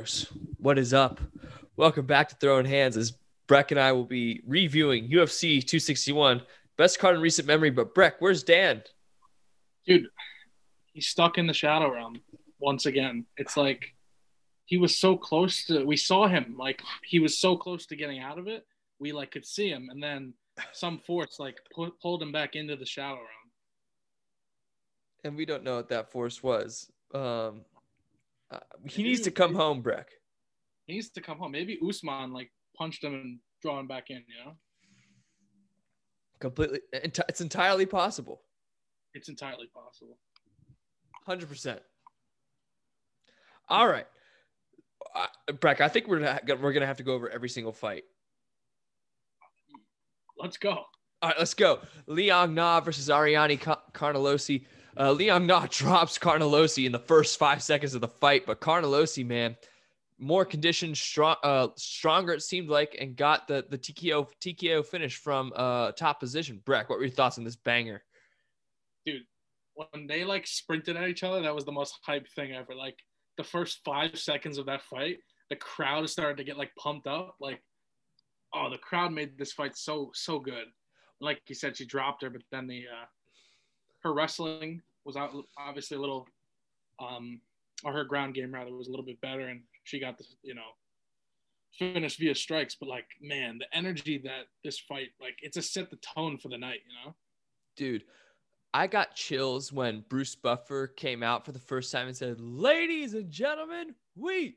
Brawlers, what is up? Welcome back to Throwing Hands as Breck and I will be reviewing UFC 261, best card in recent memory. But Breck, where's Dan? dude, he's stuck in the shadow realm once again. It's like he was so close to. We saw him like he was so close to getting out of it. We like could see him, and then some force like pu- pulled him back into the shadow realm. And we don't know what that force was. Um, uh, he needs to come home, Breck. He needs to come home. Maybe Usman like punched him and draw him back in. You know, Completely, it's entirely possible. it's entirely possible. Hundred percent. All right, uh, Breck. I think we're gonna, we're gonna have to go over every single fight. Let's go. All right, let's go. Liang Na versus Ariane Car- Carnelossi. Uh, Liang Na drops Carnelossi in the first five seconds of the fight, but Carnelossi, man, more conditioned, strong, uh, stronger it seemed like, and got the the TKO TKO finish from uh top position. Breck, what were your thoughts on this banger? dude, when they like sprinted at each other, that was the most hype thing ever. Like the first five seconds of that fight, the crowd started to get like pumped up. Like, oh, the crowd made this fight so so good. Like you said, she dropped her, but then the uh, her wrestling was obviously a little, um, or her ground game rather was a little bit better, and she got the you know finished via strikes. But like, man, the energy that this fight like it's a set the tone for the night. You know. Dude, I got chills when Bruce Buffer came out for the first time and said, Ladies and gentlemen, we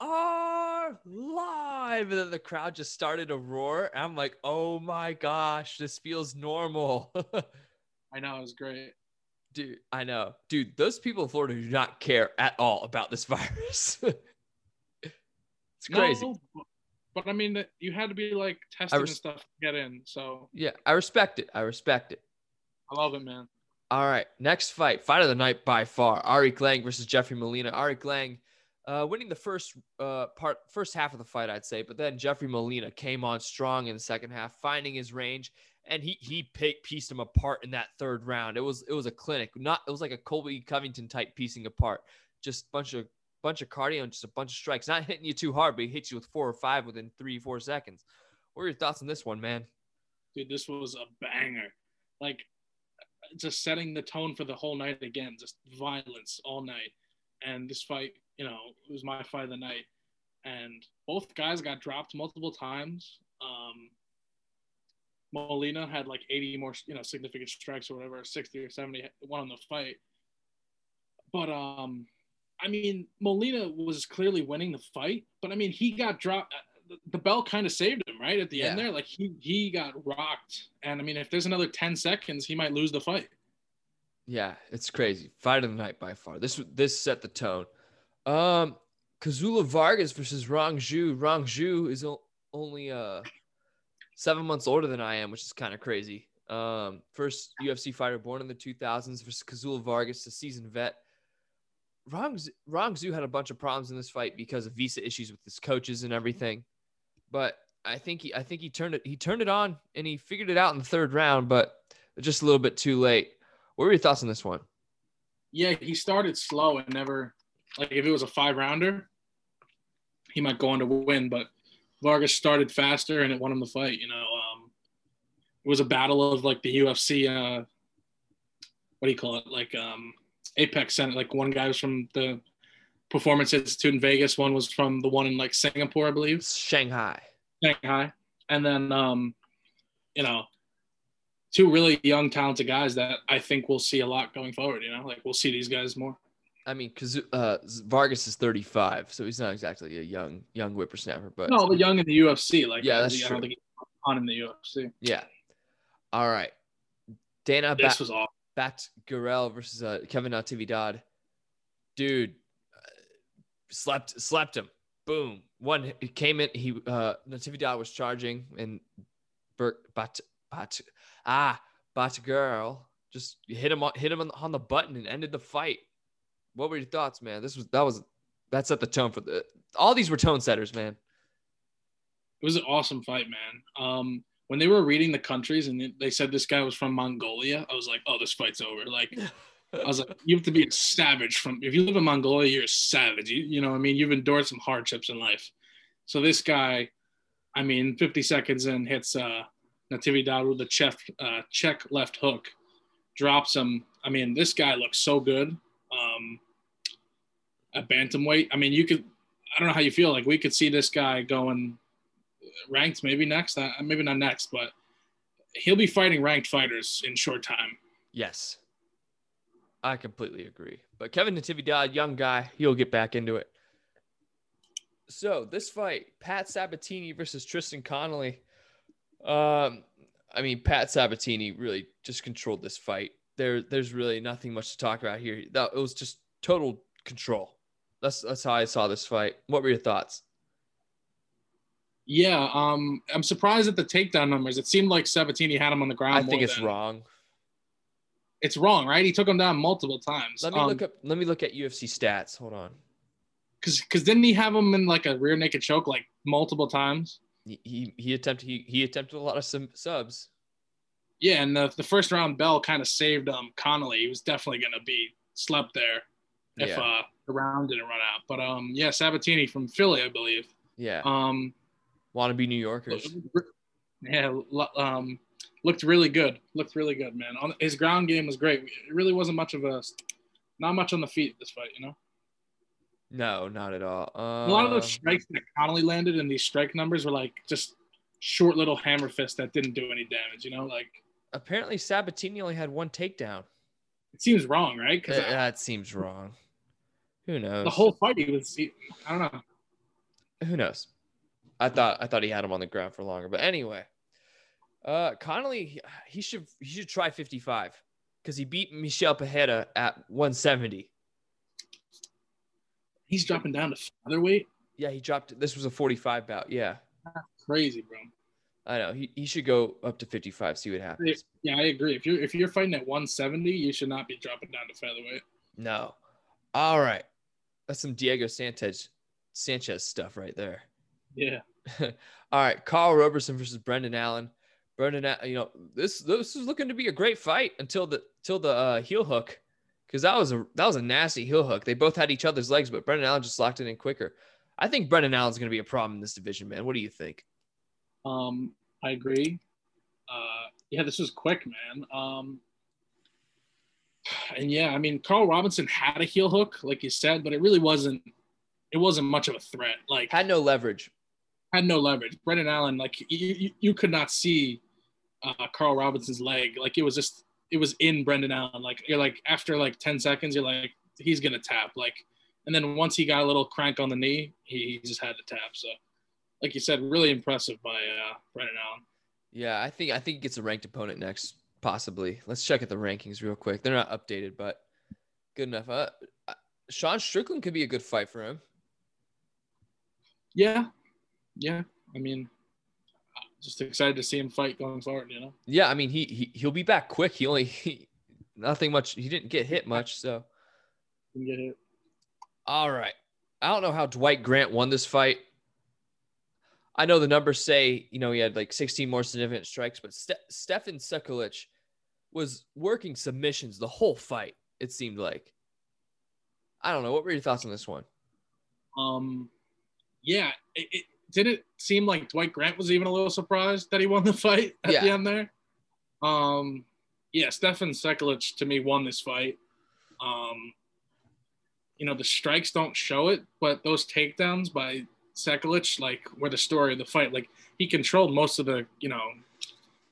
are live. And then the crowd just started to roar. I'm like, oh my gosh, this feels normal. I know it was great. Dude, I know. Dude, those people in Florida do not care at all about this virus. it's crazy. No, but- I mean, that you had to be like testing res- and stuff to get in. So Yeah, I respect it. I respect it. I love it, man. All right, next fight, fight of the night by far, Ari Lang versus Jeffrey Molina. Ari Lang uh, winning the first uh, part, first half of the fight, I'd say, but then Jeffrey Molina came on strong in the second half, finding his range, and he he pi- pieced him apart in that third round. It was it was a clinic, not it was like a Colby Covington type piecing apart, just bunch of bunch of cardio and just a bunch of strikes, not hitting you too hard, but he hits you with four or five within three four seconds. What are your thoughts on this one, man? Dude, this was a banger. Like, just setting the tone for the whole night again. Just violence all night. And this fight, you know, it was my fight of the night. And both guys got dropped multiple times. Um, Molina had like 80 more, you know, significant strikes or whatever, 60 or 70 won on the fight. But um, I mean, Molina was clearly winning the fight, but I mean, he got dropped. The, the bell kind of saved him, right at the end there. Like he he got rocked, and I mean, if there's another 10 seconds, he might lose the fight. Yeah, it's crazy. Fight of the night by far. This this set the tone. Um, Kazula Vargas versus Rong Zhu. Rong Zhu is o- only uh seven months older than I am, which is kind of crazy. Um, first UFC fighter born in the 2000s versus Kazula Vargas, a seasoned vet. Rong, Rong Zhu had a bunch of problems in this fight because of visa issues with his coaches and everything. But I think he I think he turned it he turned it on and he figured it out in the third round, but just a little bit too late. What were your thoughts on this one? Yeah, he started slow and never like if it was a five rounder, he might go on to win. But Vargas started faster and it won him the fight. You know, um, it was a battle of like the UFC. Uh, what do you call it? Like um, Apex Senate. Like one guy was from the Performance Institute in Vegas. One was from the one in like Singapore, I believe. Shanghai. Shanghai, and then um, you know, two really young, talented guys that I think we'll see a lot going forward. You know, like we'll see these guys more. I mean, because uh, Vargas is 35, so he's not exactly a young young whippersnapper, but No, but young in the UFC, like Yeah, that's true. on in the UFC. yeah. All right. Dana This Bat, was awesome. Bat Gurel versus uh, Kevin Natividad. Dude, uh, slept slept him. Boom. One he came in. He uh, Natividad was charging, and Bert Bat Bat ah Batgerel just hit him on hit him on, on the button and ended the fight. What were your thoughts, man? This was that was that set the tone for the all these were tone setters, man. It was an awesome fight, man. Um, when they were reading the countries and they said this guy was from Mongolia, I was like, oh, this fight's over. Like, I was like, you have to be a savage from if you live in Mongolia, you're a savage. You, you know, I mean, you've endured some hardships in life. So this guy, I mean, 50 seconds in hits uh Natividad with the check uh, check left hook, drops him. I mean, this guy looks so good. Um, at bantamweight, I mean, you could. I don't know how you feel. Like we could see this guy going ranked, maybe next. Uh, maybe not next, but he'll be fighting ranked fighters in short time. Yes. I completely agree. But Kevin Natividad, young guy, he'll get back into it. So this fight, Pat Sabatini versus Tristan Connelly. Um, I mean, Pat Sabatini really just controlled this fight. There, there's really nothing much to talk about here. That it was just total control. That's that's how I saw this fight. What were your thoughts? Yeah, um, I'm surprised at the takedown numbers. It seemed like Sabatini had him on the ground. I think it's than- wrong. It's wrong, right? He took him down multiple times. Let me look up. Let me look at UFC stats. Hold on. because because didn't he have him in like a rear naked choke like multiple times? He he, he attempted he, he attempted a lot of some subs. Yeah, and the, the first round bell kind of saved um Connelly. He was definitely gonna be slept there if Yeah. uh the round didn't run out. But um yeah, Sabatini from Philly, I believe. Yeah. Um Wannabe New Yorkers. yeah, um looked really good. Looked really good, man. On his ground game was great. It really wasn't much of a not much on the feet this fight, you know. No, not at all. a lot of those Um, strikes that Connelly landed and these strike numbers were like just short little hammer fists that didn't do any damage, you know? Like apparently Sabatini only had one takedown. It seems wrong, right? Because Th- that seems wrong. Who knows? the whole fight he was he, I don't know. Who knows? I thought I thought he had him on the ground for longer, but anyway, uh, Connelly he- should he should try 55 because he beat Michel Pereira at 170. He's dropping down to featherweight. Yeah, he dropped. This was a 45 bout. Yeah, Crazy, bro. I know. He, he should go up to 55. See what happens. Yeah, I agree. If you're if you're fighting at 170, you should not be dropping down to featherweight. No. All right, that's some Diego Sanchez Sanchez stuff right there. Yeah. All right, Karl Roberson versus Brendan Allen. Brendan, Al- you know this this is looking to be a great fight until the till the uh, heel hook, because that was a that was a nasty heel hook. They both had each other's legs, but Brendan Allen just locked it in quicker. I think Brendan Allen's going to be a problem in this division, man. What do you think? Um, I agree. Uh, yeah, this was quick, man. Um, and yeah, I mean, Carl Robinson had a heel hook, like you said, but it really wasn't. It wasn't much of a threat. Like Had no leverage. had no leverage. Brendan Allen, like you, you, you could not see uh, Carl Robinson's leg. Like it was just, it was in Brendan Allen. Like you're like after like ten seconds, you're like he's gonna tap. Like, and then once he got a little crank on the knee, he, he just had to tap. So, like you said, really impressive by uh, Brendan Allen. Yeah, I think I think he gets a ranked opponent next, possibly. Let's check at the rankings real quick. They're not updated, but good enough. Uh, uh, Sean Strickland could be a good fight for him. Yeah, yeah. I mean, just excited to see him fight going forward. You know. Yeah, I mean he, he he'll be back quick. He only he, nothing much. He didn't get hit much, so Can get hit. all right. I don't know how Dwight Grant won this fight. I know the numbers say you know he had like 16 more significant strikes, but Ste- Stefan Sekulic was working submissions the whole fight. It seemed like. I don't know. What were your thoughts on this one? Um, yeah, it, it didn't seem like Dwight Grant was even a little surprised that he won the fight at the end there. Um, yeah, Stefan Sekulic to me won this fight. Um, you know the strikes don't show it, but those takedowns by Sekulic like where the story of the fight. Like he controlled most of the you know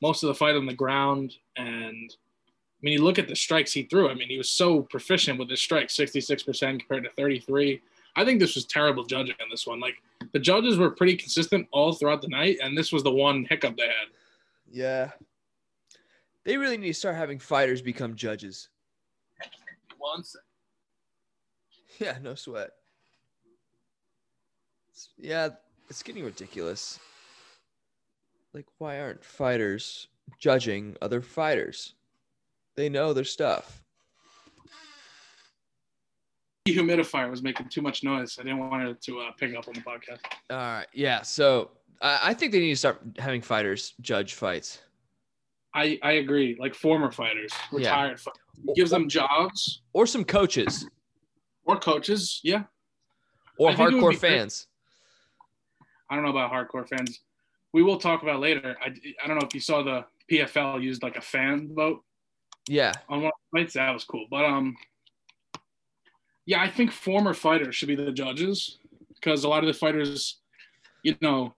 most of the fight on the ground and. I mean, you look at the strikes he threw. I mean, he was so proficient with his strikes, 66% compared to 33. I think this was terrible judging on this one. Like the judges were pretty consistent all throughout the night, and this was the one hiccup they had. Yeah. They really need to start having fighters become judges. One second. Yeah, no sweat. Yeah, it's getting ridiculous. Like, why aren't fighters judging other fighters? They know their stuff. Humidifier was making too much noise. I didn't want it to uh, pick up on the podcast. All right, yeah. So I, I think they need to start having fighters judge fights. I, I agree. Like former fighters, Yeah. retired fighters. It gives them jobs or some coaches or coaches. Yeah. or I think it would hardcore fans. I don't know about hardcore fans. We will talk about later. I, I don't know if you saw the PFL used like a fan vote Yeah, on one of the fights. That was cool. But um, yeah, I think former fighters should be the judges because a lot of the fighters, you know,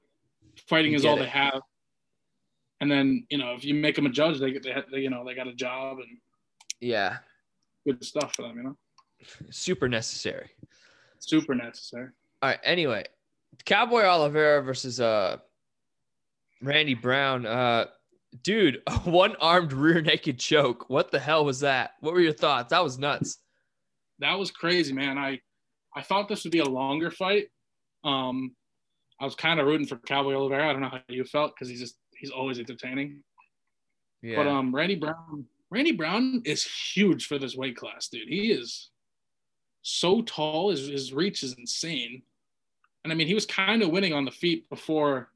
fighting is all it. they have. And then you know, if you make them a judge, they, get they, they you know they got a job and yeah, good stuff for them. You know, super necessary. super necessary. All right. Anyway, Cowboy Oliveira versus uh Randy Brown. Uh, dude, a one-armed rear naked choke. What the hell was that? What were your thoughts? That was nuts. that was crazy, man. I I thought this would be a longer fight. Um, I was kind of rooting for Cowboy Oliveira. I don't know how you felt because he's just he's always entertaining. Yeah. But um, Randy Brown, Randy Brown is huge for this weight class, dude. He is so tall. His his reach is insane. And I mean, he was kind of winning on the feet before.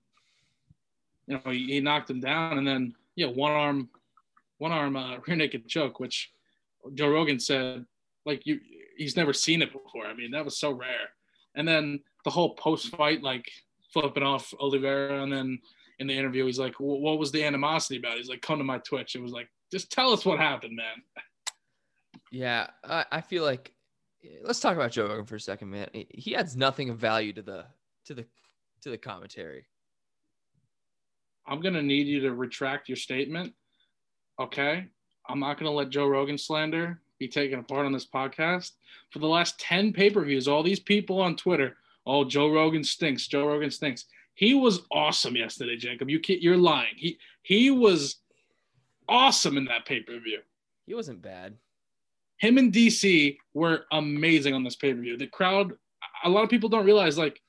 You know, he, he knocked him down, and then yeah, one arm, one arm uh, rear naked choke, which Joe Rogan said like you he's never seen it before. I mean, that was so rare. And then the whole post fight, like flipping off Oliveira, and then in the interview, he's like, "What was the animosity about?" He's like, "Come to my Twitch." It was like, "Just tell us what happened, man." Yeah, I, I feel like let's talk about Joe Rogan for a second, man. He- adds nothing of value to the to the to the commentary. I'm gonna need you to retract your statement. Okay, I'm not gonna let Joe Rogan slander be taken apart on this podcast. For the last ten pay-per-views, all these people on Twitter, oh Joe Rogan stinks. Joe Rogan stinks. He was awesome yesterday, Jacob. You can't, you're lying. He he was awesome in that pay-per-view. He wasn't bad. Him and DC were amazing on this pay-per-view. The crowd, a lot of people don't realize like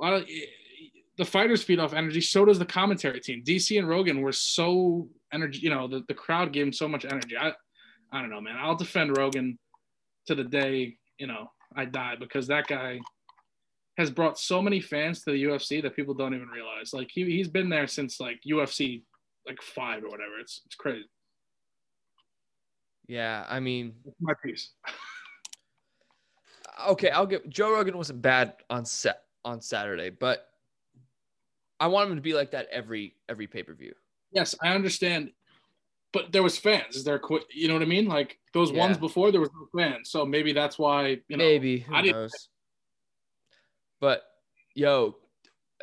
a lot of the fighters feed off energy. So does the commentary team. DC and Rogan were so energy. You know, the, the crowd gave him so much energy. I, I don't know, man. I'll defend Rogan to the day you know I die because that guy has brought so many fans to the UFC that people don't even realize. Like he he's been there since like UFC like five or whatever. It's it's crazy. Yeah, I mean, My piece. okay, I'll give Joe Rogan wasn't bad on set on Saturday, but I want him to be like that every every pay per view. Yes, I understand, but there was fans. Is there? qu- You know what I mean? Like those Yeah. ones before, there was no fans. So maybe that's why. You know, Maybe who I didn't-? But yo,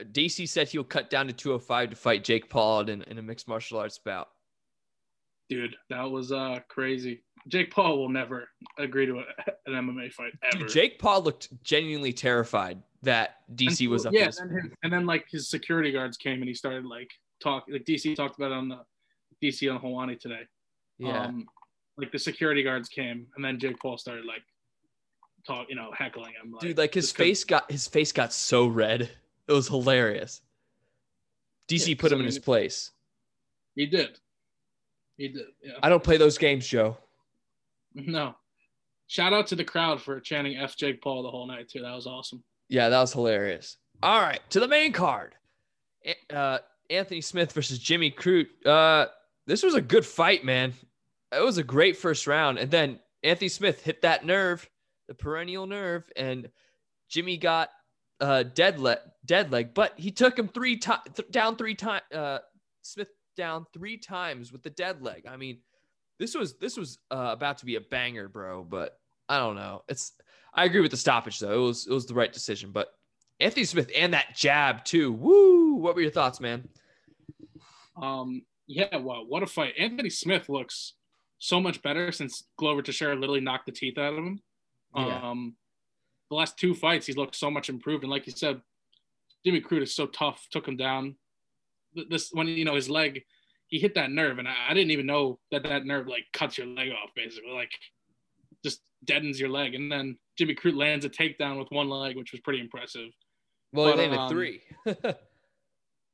DC said he'll cut down to 205 to fight Jake Paul in, in a mixed martial arts bout. Dude, that was uh crazy. Jake Paul will never agree to a, an MMA fight ever. Dude, Jake Paul looked genuinely terrified that DC was up. Yeah, and, then his- and then like his security guards came and he started like talk. Like DC talked about it on the DC on Helwani today. yeah. Um, like the security guards came and then Jake Paul started like talk, you know, heckling him. Dude, like his face got his face got so red. It was hilarious. DC Yeah, put him I in his place. He did. He did. Yeah. I don't play those games, Joe. No. Shout out to the crowd for chanting F Jake Paul the whole night too. That was awesome. Yeah, that was hilarious. All right, to the main card. Uh, Anthony Smith versus Jimmy Crute. Uh, this was a good fight, man. It was a great first round, and then Anthony Smith hit that nerve, the peroneal nerve, and Jimmy got uh dead leg, dead leg, but he took him three times th- down three times. Uh, Smith down three times with the dead leg. I mean, this was this was uh, about to be a banger, bro. But I don't know. It's I agree with the stoppage though. It was it was the right decision. But Anthony Smith and that jab too. Woo! What were your thoughts, man? Um, yeah, Well, what a fight. Anthony Smith looks so much better since Glover Teixeira literally knocked the teeth out of him. Yeah. Um, the last two fights, he's looked so much improved. And like you said, Jimmy Crute is so tough, took him down. Th- This when you know his leg, he hit that nerve, and I, I didn't even know that that nerve like cuts your leg off, basically, like just deadens your leg. And then Jimmy Crute lands a takedown with one leg, which was pretty impressive. Well, But, he landed um, three.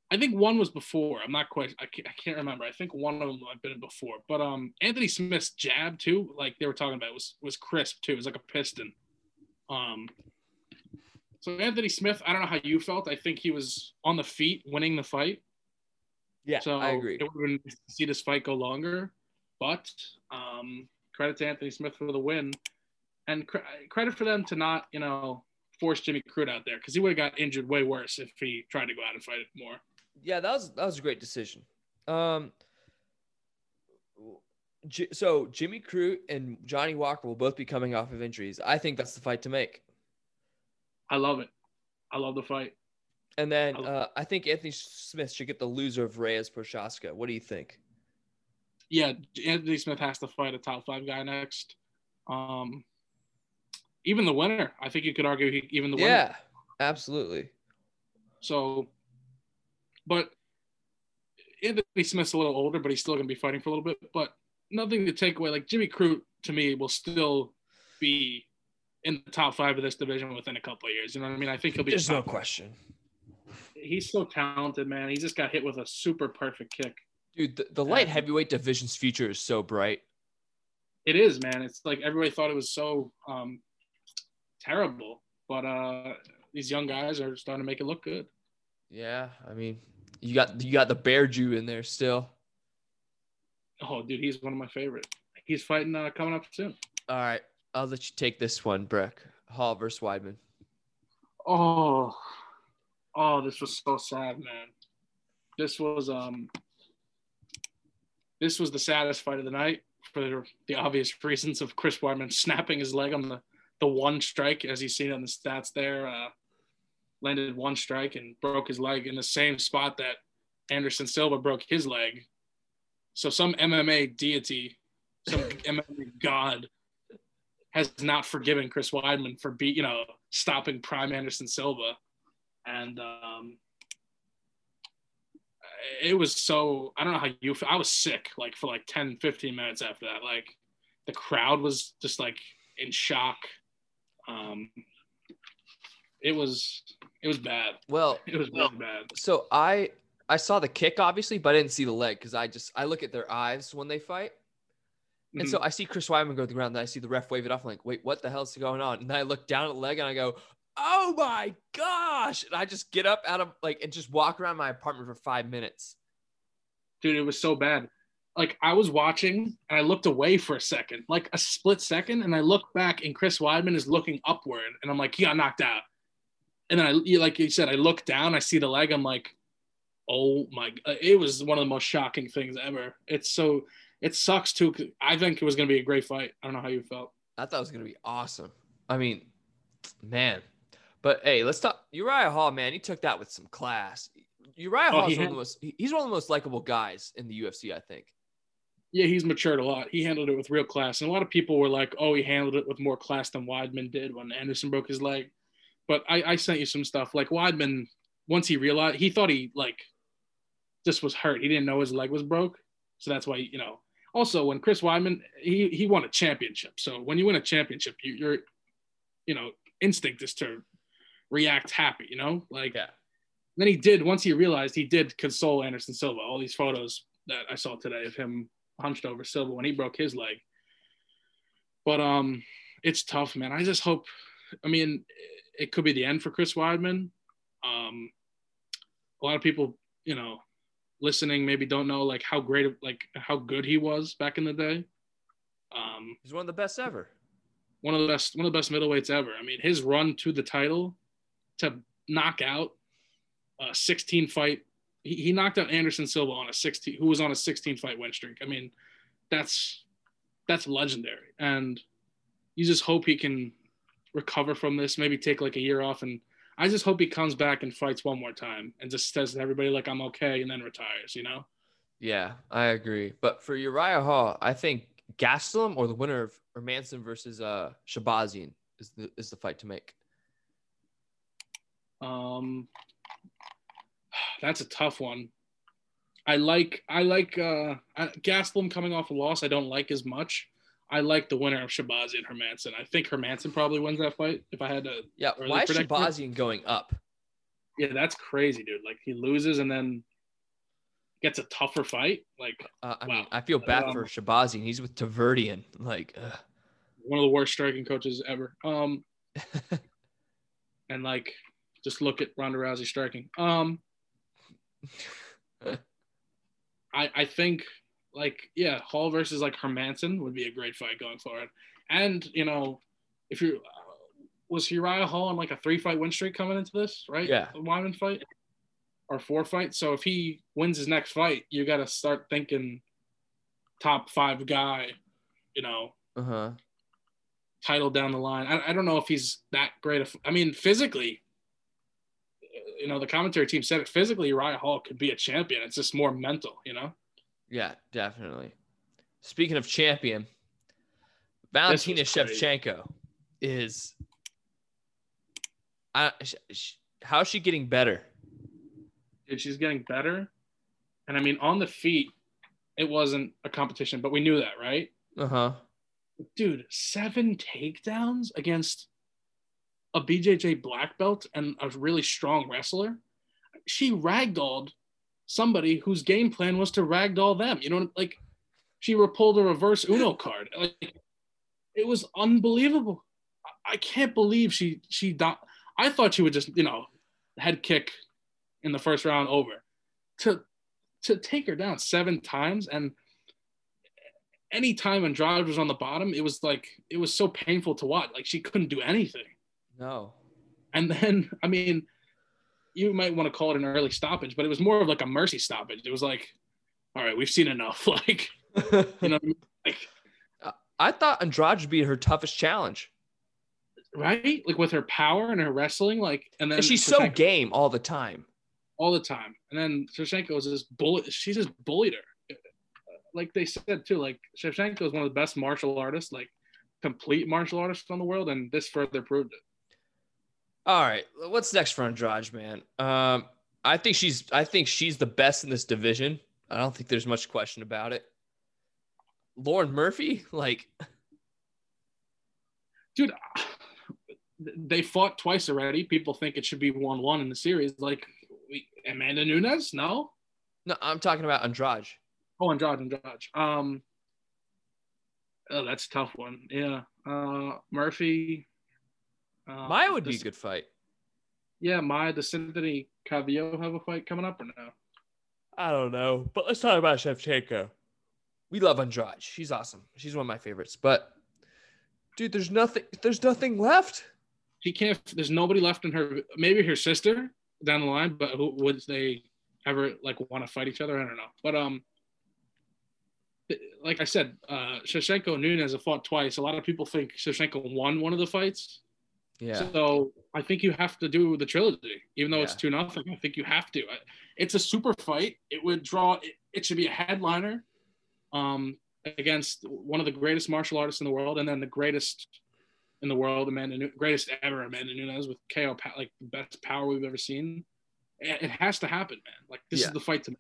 I think one was before. I'm not quite. I can't, I can't remember. I think one of them I've been before. But um, Anthony Smith's jab too, like they were talking about, was was crisp too. It was like a piston. Um. So Anthony Smith, I don't know how you felt. I think he was on the feet, winning the fight. Yeah, So I agree. It would have been nice to see this fight go longer, but um, credit to Anthony Smith for the win, and cre- credit for them to not, you know, force Jimmy Crute out there because he would have got injured way worse if he tried to go out and fight it more. Yeah, that was that was a great decision. Um, J- so Jimmy Crute and Johnny Walker will both be coming off of injuries. I think that's the fight to make. I love it. I love the fight. And then I- uh, I think Anthony Smith should get the loser of Reyes Prochazka. What do you think? Yeah, Anthony Smith has to fight a top five guy next. Um, even the winner, I think you could argue he, even the winner. Yeah, absolutely. So, but Anthony Smith's a little older, but he's still going to be fighting for a little bit. But nothing to take away. Like Jimmy Crute, to me, will still be in the top five of this division within a couple of years. You know what I mean? I think he'll be. There's no question, He's so talented, man. He just got hit with a super perfect kick. dude. The, the light heavyweight division's future is so bright. It is, man. It's like everybody thought it was so um, terrible, but uh, these young guys are starting to make it look good. Yeah, I mean, you got you got the Bear Jew in there still. Oh, dude, he's one of my favorite. He's fighting uh, coming up soon. All right, I'll let you take this one, Breck. Hall versus Weidman. Oh, oh, this was so sad, man. This was um, this was the saddest fight of the night for the, obvious reasons of Chris Weidman snapping his leg on the the one strike, as you see on the stats there. Uh, landed one strike and broke his leg in the same spot that Anderson Silva broke his leg. So some MMA deity, some MMA god, has not forgiven Chris Weidman for be you know stopping prime Anderson Silva, and um, it was so I don't know how you I was sick like for like 10 15 minutes after that. Like the crowd was just like in shock. Um it was it was bad. Well, it was really bad. so I I saw the kick obviously, but I didn't see the leg because I just I look at their eyes when they fight, and so I see Chris Weidman go to the ground, and I see the ref wave it off. I'm like, wait, what the hell's going on? And then I look down at the leg and I go, oh my gosh! And I just get up out of like and just walk around my apartment for five minutes. dude it was so bad like I was watching and I looked away for a second like a split second and I look back and Chris Weidman is looking upward and I'm like he got knocked out and then I like you said I look down I see the leg I'm like oh my uh, it was one of the most shocking things ever it's so it sucks too. I think it was going to be a great fight I don't know how you felt I thought it was gonna be awesome. I mean, man. But hey, let's talk Uriah Hall, man. He took that with some class. Uriah Oh, Hall he is one of the most he- he's one of the most likable guys in the UFC, I think. yeah he's matured a lot. He handled it with real class. And a lot of people were like oh he handled it with more class than Weidman did when Anderson broke his leg. But I, I sent you some stuff. Like Weidman once he realized he thought he like just was hurt. He didn't know his leg was broke. So that's why you know. Also when Chris Weidman he he won a championship. So when you win a championship you, your you know instinct is to react happy you know like Yeah. then he did once he realized he did console Anderson Silva. All these photos that I saw today of him hunched over Silva when he broke his leg. But um, it's tough, man. I just hope. I mean, it could be the end for Chris Weidman. Um, a lot of people, you know, listening maybe don't know like how great, like how good he was back in the day. Um, He's one of the best ever. one of the best one of the best middleweights ever. I mean, his run to the title to knock out a 16 fight. He, he knocked out Anderson Silva on a 16 who was on a 16 fight win streak. I mean, that's that's legendary. And you just hope he can recover from this, maybe take like a year off and I just hope he comes back and fights one more time and just says to everybody like I'm okay and then retires, you know? Yeah, I agree. But for Uriah Hall, I think Gastelum or the winner of Hermansson versus uh Shahbazyan is the is the fight to make. Um, that's a tough one. I like I like uh Gastelum coming off a loss. I don't like as much. I like the winner of Shabazi and Hermansson. I think Hermansson probably wins that fight. If I had to, Yeah. Why is? Shahbazyan going up? yeah, that's crazy, dude. Like he loses and then gets a tougher fight. Like Uh, I Wow. mean, I feel bad Um, for Shahbazyan. He's with Tarverdyan. Like, ugh. one of the worst striking coaches ever. Um, and like just look at Ronda Rousey striking. Um, I I think like yeah, Hall versus like Hermansson would be a great fight going forward. And you know, if you was Uriah Hall on like a three fight win streak coming into this, right? Yeah. the Weidman fight or four fights. So if he wins his next fight, you got to start thinking top five guy. You know, uh huh. title down the line. I, I don't know if he's that great. Of, I mean, physically, you know, the commentary team said it. Physically, Uriah Hall could be a champion. It's just more mental, you know. Yeah, definitely. Speaking of champion, Valentina. Shevchenko is. I, sh- sh- how's she getting better? Dude, she's getting better. And I mean, on the feet, it wasn't a competition, but we knew that, right? Uh huh. Dude, seven takedowns against a BJJ black belt and a really strong wrestler. She ragdolled somebody whose game plan was to ragdoll them. You know, like she pulled a reverse Uno card. Like it was unbelievable. I- can't believe she she I thought she would just you know head kick in the first round over to to take her down seven times and any time Andrade was on the bottom, it was like it was so painful to watch. Like she couldn't do anything. No. And then, I mean, you might want to call it an early stoppage, but it was more of like a mercy stoppage. It was like, all right, we've seen enough. Like, you know, like uh, I thought Andrade would be her toughest challenge. right, like with her power and her wrestling, like, and then And she's so game all the time. all the time. And then Shevchenko was just bullet. She just bullied her. Like they said too, like Shevchenko is one of the best martial artists, like complete martial artists in the world, and this further proved it. All right, what's next for Andrade, man? Um, I think she's I think she's the best in this division. I don't think there's much question about it. Lauren Murphy, like, dude they fought twice already people think it should be 1-1 in the series like we, amanda Nunes? no no, I'm talking about Andrade. oh Andrade, Andrade. um oh that's a tough one yeah uh murphy uh, Maia would be a good fight. yeah maia does Cynthia Calvillo have a fight coming up or no I don't know, but let's talk about Shevchenko. We love Andrade. She's awesome. She's one of my favorites. But dude, there's nothing. There's nothing left. she can't there's nobody left in her maybe her sister down the line but who would they ever like want to fight each other i don't know but um like i said uh shevchenko and nunes have fought twice a lot of people think shevchenko won one of the fights Yeah. so i think you have to do the trilogy even though it's Yeah. two nothing i think you have to it's a super fight it would draw it, it should be a headliner um against one of the greatest martial artists in the world and then the greatest in the world, Amanda, greatest ever, Amanda Nunes with KO, like the best power we've ever seen. It, has to happen, man. Like this Yeah. is the fight to.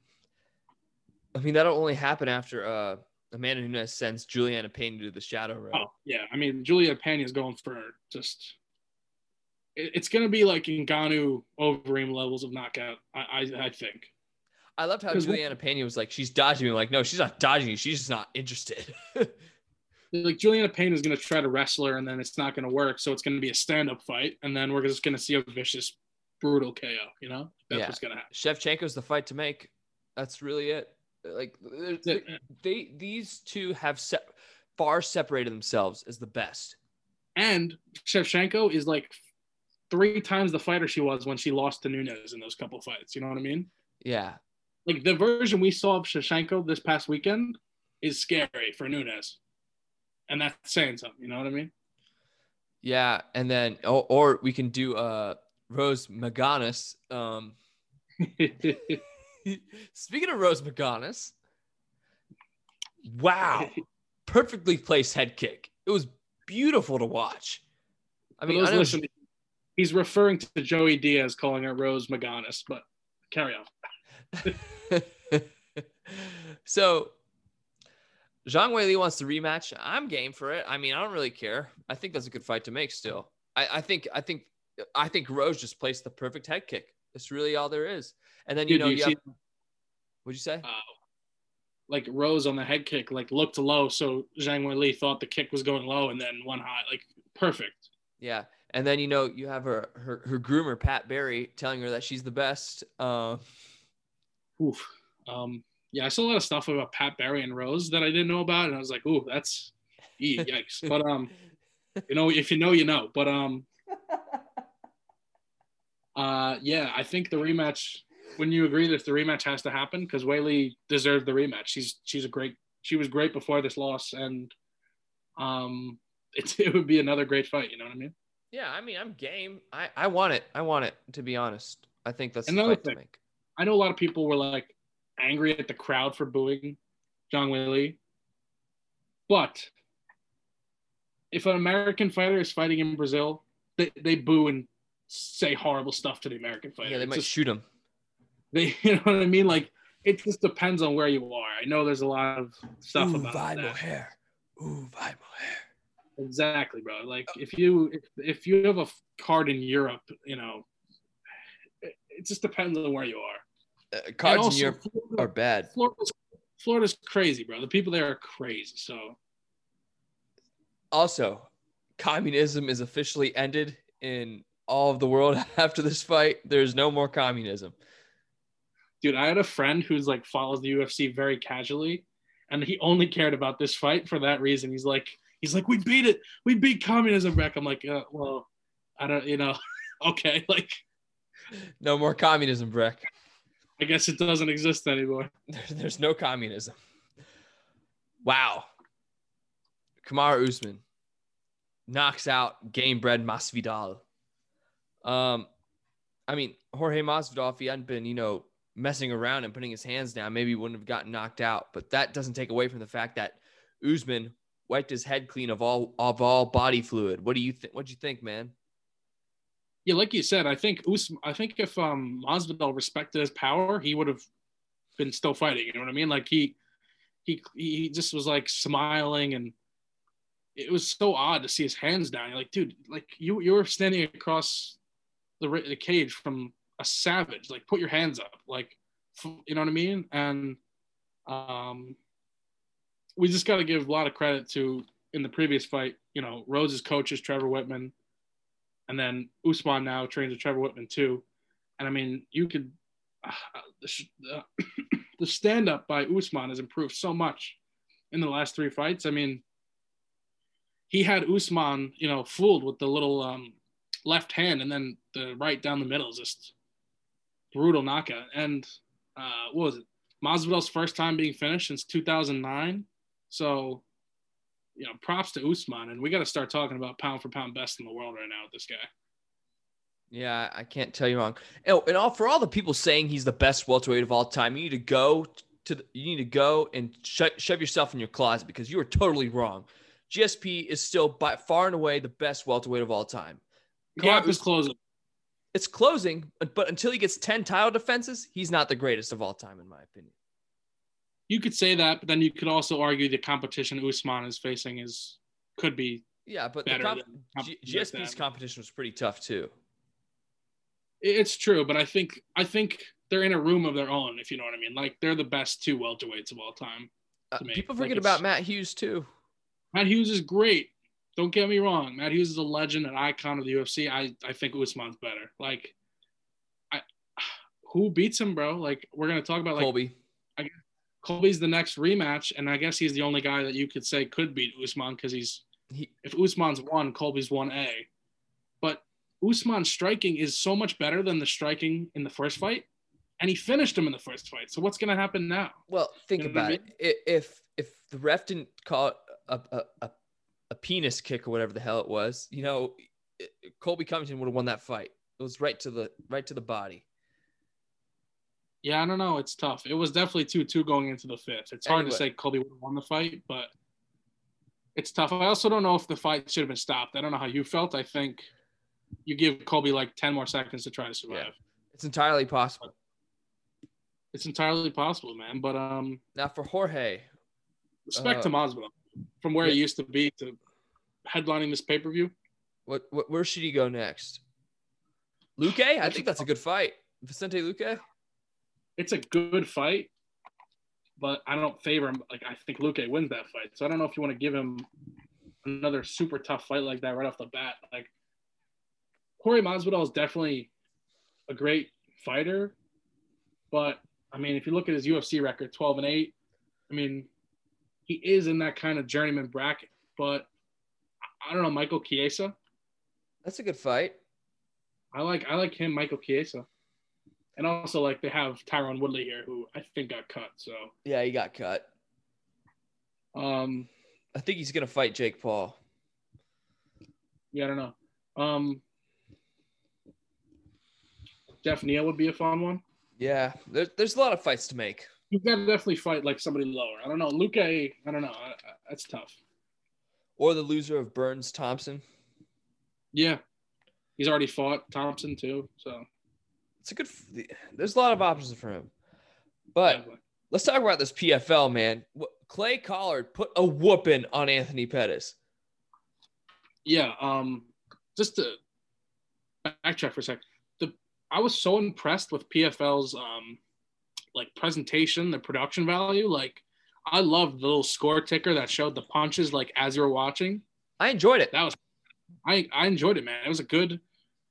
I mean, that'll only happen after uh, Amanda Nunes sends Julianna Peña to the Shadow Road. Oh yeah, I mean Julianna Peña is going for just. It, it's gonna be like Ngannou Overeem levels of knockout. I I, I think. I loved how Julianna Peña was like, she's dodging me. Like, no, she's not dodging you. She's just not interested. Like Julianna Peña is gonna try to wrestle her, and then it's not gonna work. So it's gonna be a stand-up fight, and then we're just gonna see a vicious, brutal KO. You know, that's Yeah. what's gonna happen. Shevchenko's the fight to make. That's really it. Like they, they these two have se- far separated themselves as the best. And Shevchenko is like three times the fighter she was when she lost to Nunes in those couple fights. You know what I mean? Yeah. Like the version we saw of Shevchenko this past weekend is scary for Nunes. And that's saying something, you know what I mean? Yeah. And then or, or we can do uh Rose Maganis. Um speaking of Rose Maganis, wow. Perfectly placed head kick. It was beautiful to watch. I mean, I know listening, he's referring to Joey Diaz calling her Rose Maganis, but carry on. So Zhang Weili wants the rematch. I'm game for it. I mean, I don't really care. I think that's a good fight to make still. I, I think I think I think Rose just placed the perfect head kick. That's really all there is. And then you Dude, know you you see- have, what'd you say? Uh, like Rose on the head kick, like looked low, so Zhang Weili thought the kick was going low, and then one high, like perfect. Yeah. And then you know you have her her, her groomer Pat Barry telling her that she's the best. Uh, Oof. Um, yeah, I saw a lot of stuff about Pat Barry and Rose that I didn't know about, and I was like, "Ooh, that's ee, yikes." But um, you know, if you know, you know. But um, uh, yeah, I think the rematch. When you agree that the rematch has to happen, because Weili deserved the rematch. She's she's a great. She was great before this loss, and um, it, it would be another great fight. You know what I mean? Yeah, I mean I'm game. I I want it. I want it to be honest. I think that's the Another fight to thing. make. I know a lot of people were like angry at the crowd for booing Zhang Weili. But if an American fighter is fighting in Brazil, they, they boo and say horrible stuff to the American fighter. Yeah, they It's might just- shoot him. they you know what I mean? Like it just depends on where you are. I know there's a lot of stuff Ooh, about Vi that. Mohair. Ooh, Vai Morrer. Exactly, bro. Like if you if, if you have a card in Europe, you know, it, it just depends on where you are. Uh, cards in also, Europe Florida- are bad. Florida's, Florida's crazy, bro. The people there are crazy. So Also, communism is officially ended in all of the world after this fight. There's no more communism. dude, I had a friend who's like follows the UFC very casually, and he only cared about this fight for that reason. He's like, he's like, we beat it, we beat communism back. I'm like, uh, well, I don't, you know, okay, like No more communism, Breck. I guess it doesn't exist anymore. There's, no communism. Wow. Kamaru Usman knocks out Gamebred Masvidal. Um, I mean, Jorge Masvidal, if he hadn't been, you know, messing around and putting his hands down, maybe he wouldn't have gotten knocked out. But that doesn't take away from the fact that Usman wiped his head clean of all of all body fluid. What do you think? What do you think, man? Yeah, like you said, I think I think if um Masvidal respected his power, he would have been still fighting. You know what I mean? Like he, he, he just was like smiling, and it was so odd to see his hands down. You're like, dude, like you you were standing across the the cage from a savage. Like, put your hands up. Like, you know what I mean? And um, we just got to give a lot of credit to in the previous fight. You know, Rose's coach is Trevor Wittman and then Usman now trains with Trevor Wittman too. And I mean, you could uh, the, the, the stand up by Usman has improved so much in the last three fights. I mean, he had Usman, you know, fooled with the little um, left hand, and then the right down the middle is just brutal knockout. And uh, what was it? Masvidal's first time being finished since 2009. So you know, props to Usman, and we got to start talking about pound for pound best in the world right now with this guy. Yeah, I can't tell you wrong. Oh, and all for all the people saying he's the best welterweight of all time, you need to go to the, you need to go and sho- shove yourself in your closet because you are totally wrong. GSP is still by far and away the best welterweight of all time. Gap is closing. It's closing, but, but until he gets 10 title defenses, he's not the greatest of all time, in my opinion. You could say that, but then you could also argue the competition Usman is facing is could be. Yeah, but the comp- G- competition like GSP's competition was pretty tough too. It's true, but I think I think they're in a room of their own. If you know what I mean, like they're the best two welterweights of all time. Uh, people forget it's- about Matt Hughes too. Matt Hughes is great. Don't get me wrong. Matt Hughes is a legend, an icon of the UFC. I I think Usman's better. Like, I who beats him, bro? Like we're gonna talk about like Colby. Colby's the next rematch, and I guess he's the only guy that you could say could beat Usman because he's He, if Usman's one, Colby's one A. But Usman's striking is so much better than the striking in the first fight, and he finished him in the first fight. So what's gonna happen now? Well, think You know what I about it. If if the ref didn't call a, a, a, a penis kick or whatever the hell it was, you know, Colby Covington would have won that fight. It was right to the right to the body. Yeah, I don't know. It's tough. It was definitely two two going into the fifth. It's hard to say Colby would have won the fight, but it's tough. I also don't know if the fight should have been stopped. I don't know how you felt. I think you give Colby like ten more seconds to try to survive. It's entirely possible. it's entirely possible, man. But um, Now for Jorge, respect Uh, to Masvidal from where yeah. he used to be to headlining this pay per view. what, what where should he go next? Luque? I think that's a good fight. Vicente Luque? It's a good fight, but I don't favor him. Like I think Luke wins that fight, so I don't know if you want to give him another super tough fight like that right off the bat. Like Jorge Masvidal is definitely a great fighter, but I mean, if you look at his UFC record, twelve and eight, I mean, he is in that kind of journeyman bracket. But I- I don't know, Michael Chiesa. That's a good fight. I like I like him, Michael Chiesa. And also like they have Tyron Woodley here who I think got cut. So Yeah, he got cut. um I think he's gonna fight Jake Paul. yeah, I don't know. Um Geoff Neal would be a fun one. Yeah, there's there's a lot of fights to make. You gotta definitely fight like somebody lower. I don't know. Luke, I don't know. I, I, that's tough. Or the loser of Burns Thompson. Yeah. He's already fought Thompson too. So It's a good. There's a lot of options for him. But let's talk about this PFL, man. Clay Collard put a whooping on Anthony Pettis. yeah, um just to backtrack for a sec. The I was so impressed with PFL's um like presentation, the production value. Like I loved the little score ticker that showed the punches like as you were watching. I enjoyed it. That was I I enjoyed it, man. It was a good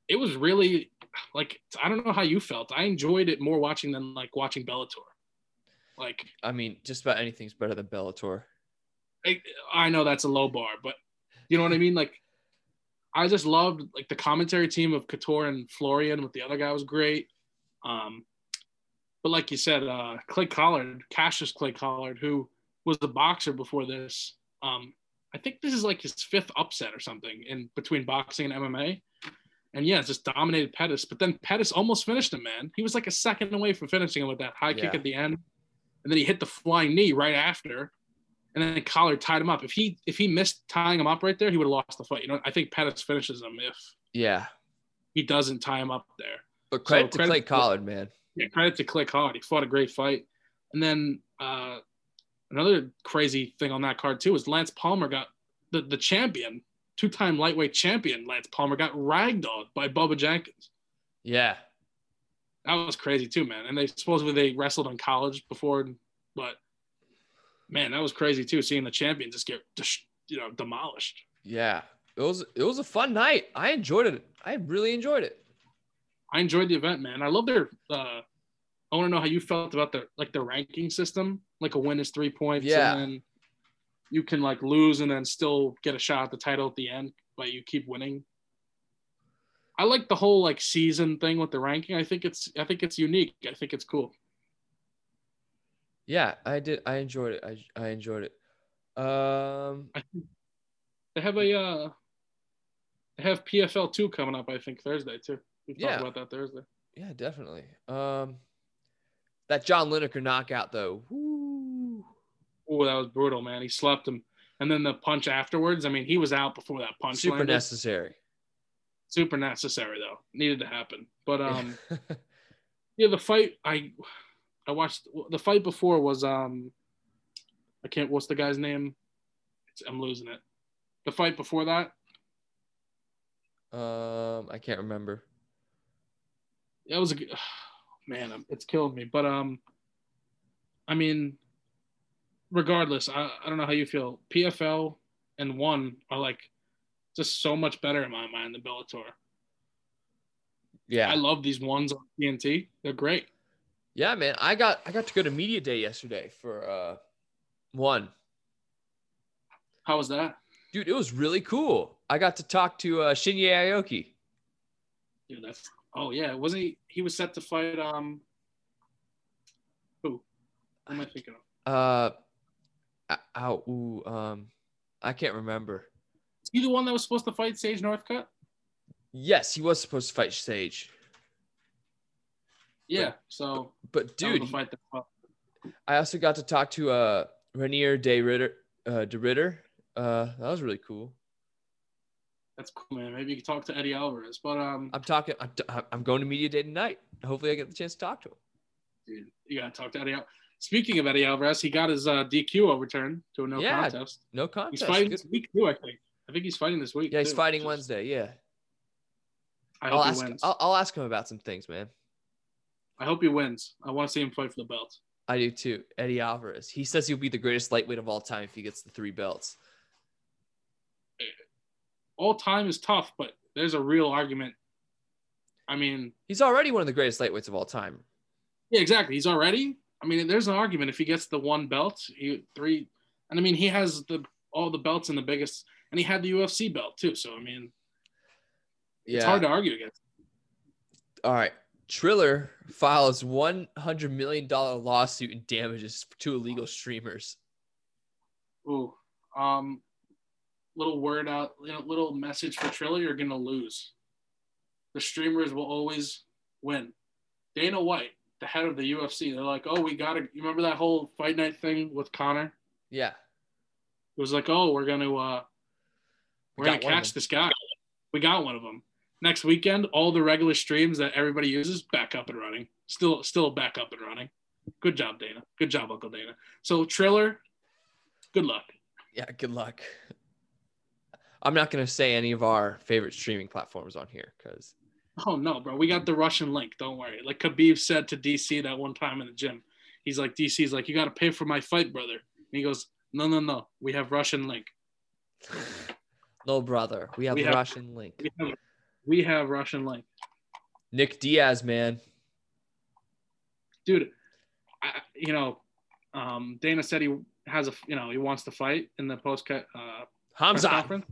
it was really like I don't know how you felt. I enjoyed it more watching than like watching Bellator. Like I mean, just about anything's better than Bellator. I, I know that's a low bar, but you know what I mean? Like, I just loved like the commentary team of Couture and Florian with the other guy was great. Um, but like you said, uh, Clay Collard, Cassius Clay Collard, who was the boxer before this. Um, I think this is like his fifth upset or something in between boxing and MMA. And yeah, just dominated Pettis. But then Pettis almost finished him, man. He was like a second away from finishing him with that high kick at the end. And then he hit the flying knee right after and then Collard tied him up. If he if he missed tying him up right there, he would have lost the fight. You know, I think Pettis finishes him if Yeah, he doesn't tie him up there. but credit to credit Clay to- Collard, man. Yeah, credit to Clay Collard. He fought a great fight. And then uh, another crazy thing on that card too is Lance Palmer got the, the champion, two-time lightweight champion, Lance Palmer got ragdolled by Bubba Jenkins. Yeah, That was crazy too, man. And they supposedly they wrestled in college before, but man, that was crazy too, seeing the champion just get you know demolished. yeah. It was it was a fun night. I enjoyed it. I really enjoyed it. I enjoyed the event, man. I love their. Uh, I want to know how you felt about the like the ranking system. Like a win is three points, Yeah. and then you can like lose and then still get a shot at the title at the end, but you keep winning. I like the whole like season thing with the ranking. I think it's I think it's unique. I think it's cool. Yeah, I did. I enjoyed it. I I enjoyed it. Um, they have a uh, they have PFL two coming up. I think Thursday too. We talked Yeah. about that Thursday. yeah, definitely. Um, that John Lineker knockout though. Woo. Oh, that was brutal, man. He slept him, and then the punch afterwards. I mean, he was out before that punch. Super landed. necessary. super necessary though needed to happen but um yeah the fight i i watched the fight before was um i can't what's the guy's name it's, i'm losing it the fight before that um, I can't remember. That was a man it's killing me but um i mean regardless I, I don't know how you feel pfl and one are like just so much better in my mind than bellator Yeah, i love these ones on tnt they're great yeah, man. I got I got to go to media day yesterday for uh one. how was that Dude, it was really cool. I got to talk to uh, Shinya Aoki. Dude, that's oh yeah, wasn't he? He was set to fight um. Who? Who am I thinking of? Uh, ow, ooh, um, I can't remember. Is he the one that was supposed to fight Sage Northcutt? Yes, he was supposed to fight Sage, Yeah. So but was dude, that. I also got to talk to uh Reinier De Ridder. Uh, De Ridder. Uh, that was really cool. that's cool, man. Maybe you can talk to Eddie Alvarez, but um, I'm talking. I'm, I'm going to media day tonight. Hopefully, I get the chance to talk to him. Dude, you gotta talk to Eddie. Al- Speaking of Eddie Alvarez, he got his uh, DQ overturned to a no Yeah, contest. No contest. He's fighting Good. this week too, I think. I think he's fighting this week. Yeah, he's too, fighting Wednesday. Yeah. I I'll hope ask. he wins. I'll, I'll ask him about some things, man. I hope he wins. I want to see him fight for the belt. I do too. Eddie Alvarez. He says he'll be the greatest lightweight of all time if he gets the three belts. All time is tough, but there's a real argument. I mean, He's already one of the greatest lightweights of all time. yeah, exactly. He's already. I mean, there's an argument if he gets the one belt, he three, and I mean he has the all the belts and the biggest, and he had the UFC belt too. So I mean, Yeah. it's hard to argue against. All right. Triller files one hundred million dollar lawsuit in damages to illegal streamers. Ooh, um, little word out, you know, little message for Triller, you're gonna lose. The streamers will always win. Dana White, the head of the UFC, they're like, oh, we gotta. You remember that whole fight night thing with Conor? Yeah. It was like, oh, we're gonna, uh, We we're got gonna catch this guy. We got one of them. Next weekend, all the regular streams that everybody uses back up and running. Still, still back up and running. Good job, Dana. Good job, Uncle Dana. So Triller, good luck. Yeah. Good luck. I'm not gonna say any of our favorite streaming platforms on here because Oh no, bro. We got the Russian link. Don't worry. Like Khabib said to DC that one time in the gym. He's like, DC's like, you got to pay for my fight, brother. And he goes, no, no, no. We have Russian link. no brother. We have We have- Russian link. We have, we have Russian link. Nick Diaz, man. Dude, I, you know, um, Dana said he has a, you know, he wants to fight in the post uh, press Hamza.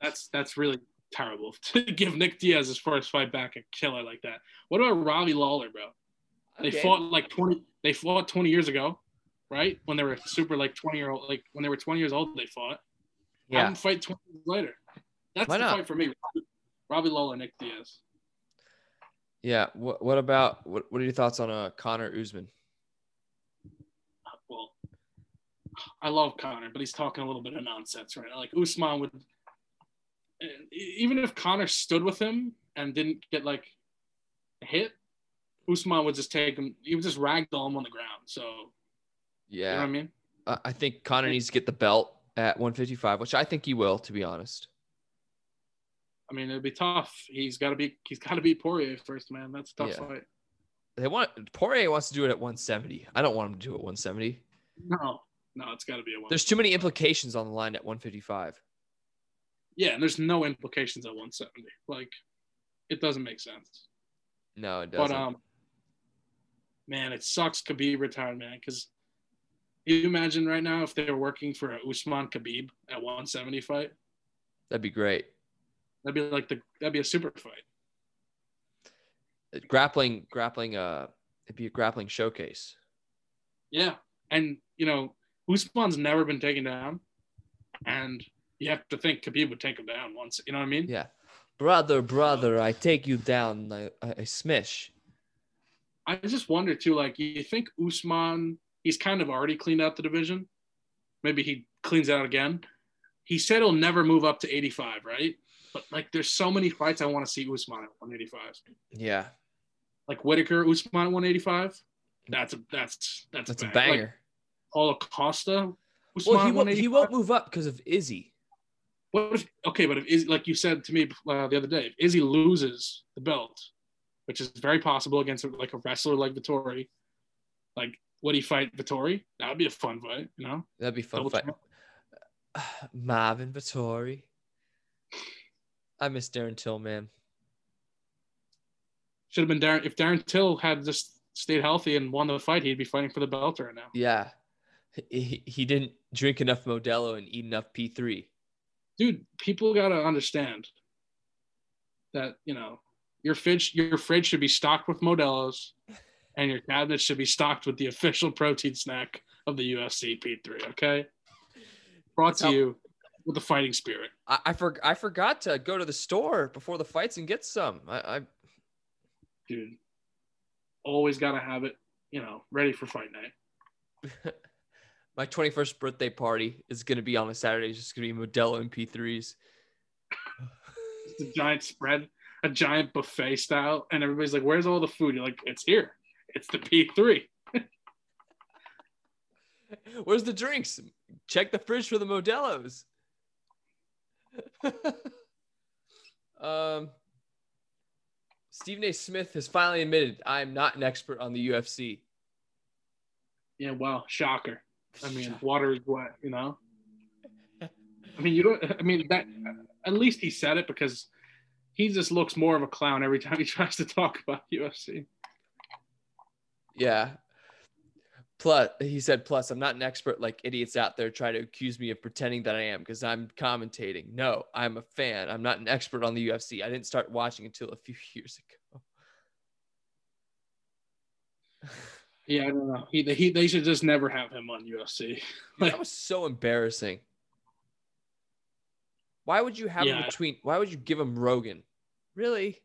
That's that's really terrible to give Nick Diaz his first fight back a killer like that. What about Robbie Lawler, bro? They fought like 20 they fought 20 years ago, right? When they were super like 20 year old like when they were 20 years old they fought. Have Yeah. them fight 20 years later. That's Why the not? fight for me. Robbie, Lawler, Nick Diaz. Yeah. What What about what What are your thoughts on uh Conor Usman? Well, I love Conor, but he's talking a little bit of nonsense right now. Like Usman would even if Conor stood with him and didn't get like hit, Usman would just take him. He would just ragdoll him on the ground. So you know what Yeah. I mean? I I think Conor needs to get the belt at 155, which I think he will, to be honest. I mean, it'd be tough. He's got to be. He's got to beat Poirier first, man. That's a tough Yeah. fight. They want Poirier wants to do it at 170. I don't want him to do it at 170. No, no, it's got to be a one. There's too many implications on the line at 155. Yeah, and there's no implications at 170. Like, it doesn't make sense. No, it doesn't. But um, man, it sucks Khabib retired, man. Because you imagine right now if they were working for a Usman Khabib at 170 fight, That'd be great. that'd be like the that'd be a super fight. Grappling, grappling. Uh, it'd be a grappling showcase. Yeah, and you know Usman's never been taken down, and you have to think Khabib would take him down once. You know what I mean? Yeah, brother, brother, I take you down. I, I, I smish. I just wonder too, like you think Usman, he's kind of already cleaned out the division. Maybe he cleans it out again. He said he'll never move up to 85, right? But like there's so many fights I want to see Usman at 185. Yeah, Like Whittaker, Usman at 185. That's a that's that's, that's a bang. Like, banger. Paulo Costa, Usman well, he won't. He won't move up because of Izzy. What if okay, but if Izzy, like you said to me uh, the other day, if Izzy loses the belt, which is very possible against like a wrestler like Vettori, like would he fight Vettori? That would be a fun fight, you know. That'd be fun. Double Fight. champ. Marvin Vettori. I miss Darren Till, man. Should have been Darren. If Darren Till had just stayed healthy and won the fight, he'd be fighting for the belt right now. Yeah, he, he didn't drink enough Modelo and eat enough P3. Dude, people gotta understand that you know your fridge your fridge should be stocked with Modelo's, and your cabinet should be stocked with the official protein snack of the UFC P3. Okay, brought to you with the fighting spirit. I I, for, I forgot to go to the store before the fights and get some. I, I dude. Always got to have it, you know, ready for fight night. my 21st birthday party is gonna be on a Saturday. It's just gonna be Modelo and P3s. It's a giant spread, a giant buffet style, and everybody's like, "Where's all the food?" You're like, "It's here. It's the P3. Where's the drinks? Check the fridge for the Modelo's. um, Stephen A. Smith has finally admitted I am not an expert on the UFC. Yeah, well, shocker. I mean, water is wet, you know. I mean, you don't. I mean that. At least he said it because he just looks more of a clown every time he tries to talk about UFC. Yeah. Plus, he said, plus, I'm not an expert like idiots out there try to accuse me of pretending that I am because I'm commentating. No, I'm a fan. I'm not an expert on the UFC. I didn't start watching until a few years ago. Yeah, I don't know. He, he they should just never have him on UFC. Like, that was so embarrassing. Why would you have him between? Why would you give him Rogan? Really?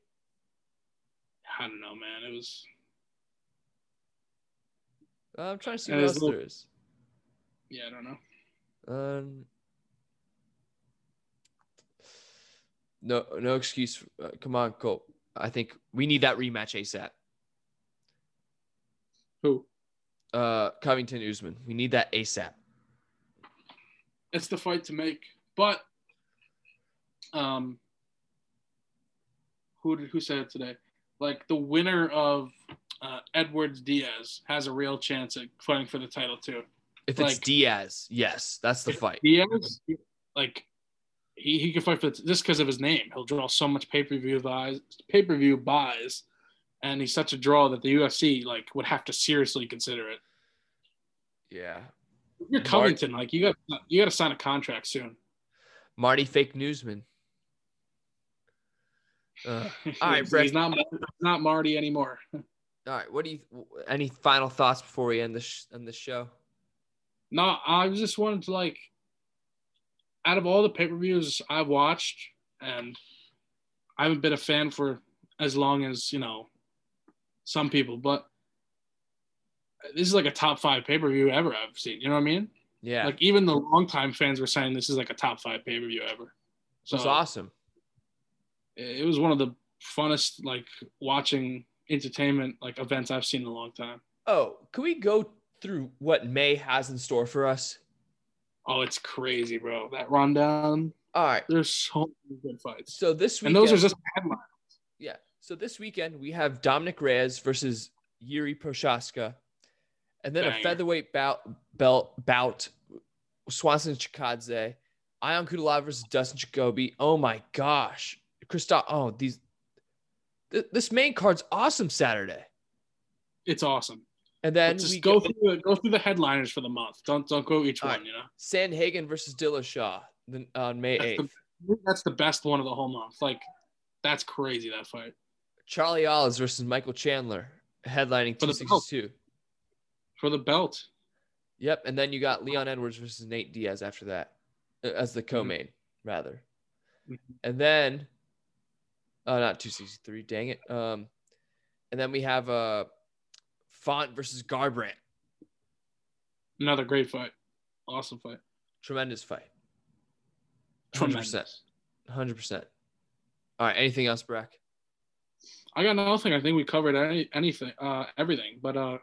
I don't know, man. It was Uh, I'm trying to see Yeah, what else little- there is. yeah, I don't know. Um, no, no excuse. Uh, come on, Cole. I think we need that rematch ASAP. Who? Uh, Covington Usman. We need that ASAP. It's the fight to make. But um who did who said it today? Like the winner of uh, Edwards Diaz has a real chance at fighting for the title too. If it's Diaz, yes, that's the fight. Diaz, like he, he can fight for just because of his name. He'll draw so much pay per view buys, pay per view buys, and he's such a draw that the UFC like would have to seriously consider it. Yeah. You're Covington, like you got you got to sign a contract soon. Marty Fake Newsman. Uh, All right, he's, Brett. he's not he's not Marty anymore. all right. What do you? Any final thoughts before we end this end this show? No, I just wanted to like, out of all the pay per views I've watched, and I haven't been a fan for as long as you know some people, but this is like a top five pay per view ever I've seen. You know what I mean? Yeah, Like even the longtime fans were saying this is like a top five pay per view ever. So was awesome. it was one of the funnest like watching entertainment like events I've seen in a long time. Oh, can we go through what May has in store for us? Oh, it's crazy, bro. That rundown. All right. There's so many good fights. So this week, And those are just headlines. yeah. So this weekend we have Dominic Reyes versus Yuri Prochazka, and then a featherweight bout belt bout Swanson Chikadze, Ion Cutelaba versus Dustin Jacoby. Oh my gosh, Christoph. Oh these. th- This main card's awesome Saturday, It's awesome. and then But just we go go through the, go through the headliners for the month. Don't don't go each All one. right. You know, Sandhagen versus Dillashaw on May That's eighth. that's the best one of the whole month. Like, that's crazy that fight Charlie Olives versus Michael Chandler headlining For the 262. for the belt. Yep, and then you got Leon Edwards versus Nate Diaz after that, uh, as the co-main rather, Mhm. and then, oh, not two sixty three. Dang it. Um, and then we have uh, Font versus Garbrandt. Another great fight. Awesome fight. Tremendous fight. Hundred percent. Tremendous. Hundred percent. All right. Anything else, Breck? I got nothing. I think we covered any, anything, uh, everything. But uh,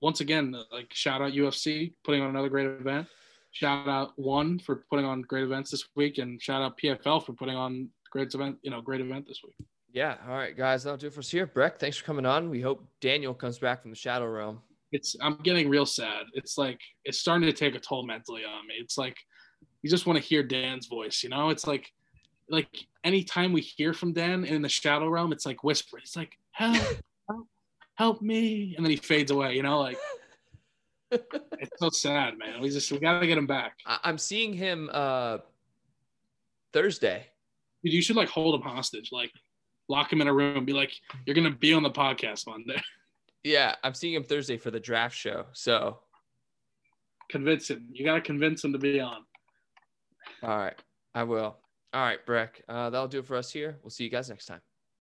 once again, like shout out UFC putting on another great event. Shout out One for putting on great events this week, and shout out PFL for putting on great event, you know, great event this week. Yeah. All right, guys. That'll do it for us here. Breck, thanks for coming on. We hope Daniel comes back from the Shadow Realm. It's I'm getting real sad. It's like it's starting to take a toll mentally on me. It's like you just want to hear Dan's voice, you know? It's like like anytime we hear from Dan in the shadow realm, it's like whisper. It's like help, help, help me, and then he fades away. You know, like it's so sad, man. We just we gotta get him back. I- I'm seeing him uh, Thursday. Dude, you should like hold him hostage, like lock him in a room, be like, you're gonna be on the podcast Monday. Yeah, I'm seeing him Thursday for the draft show. So, convince him. You gotta convince him to be on. all right, I will. All right, Breck. Uh, that'll do it for us here. We'll see you guys next time.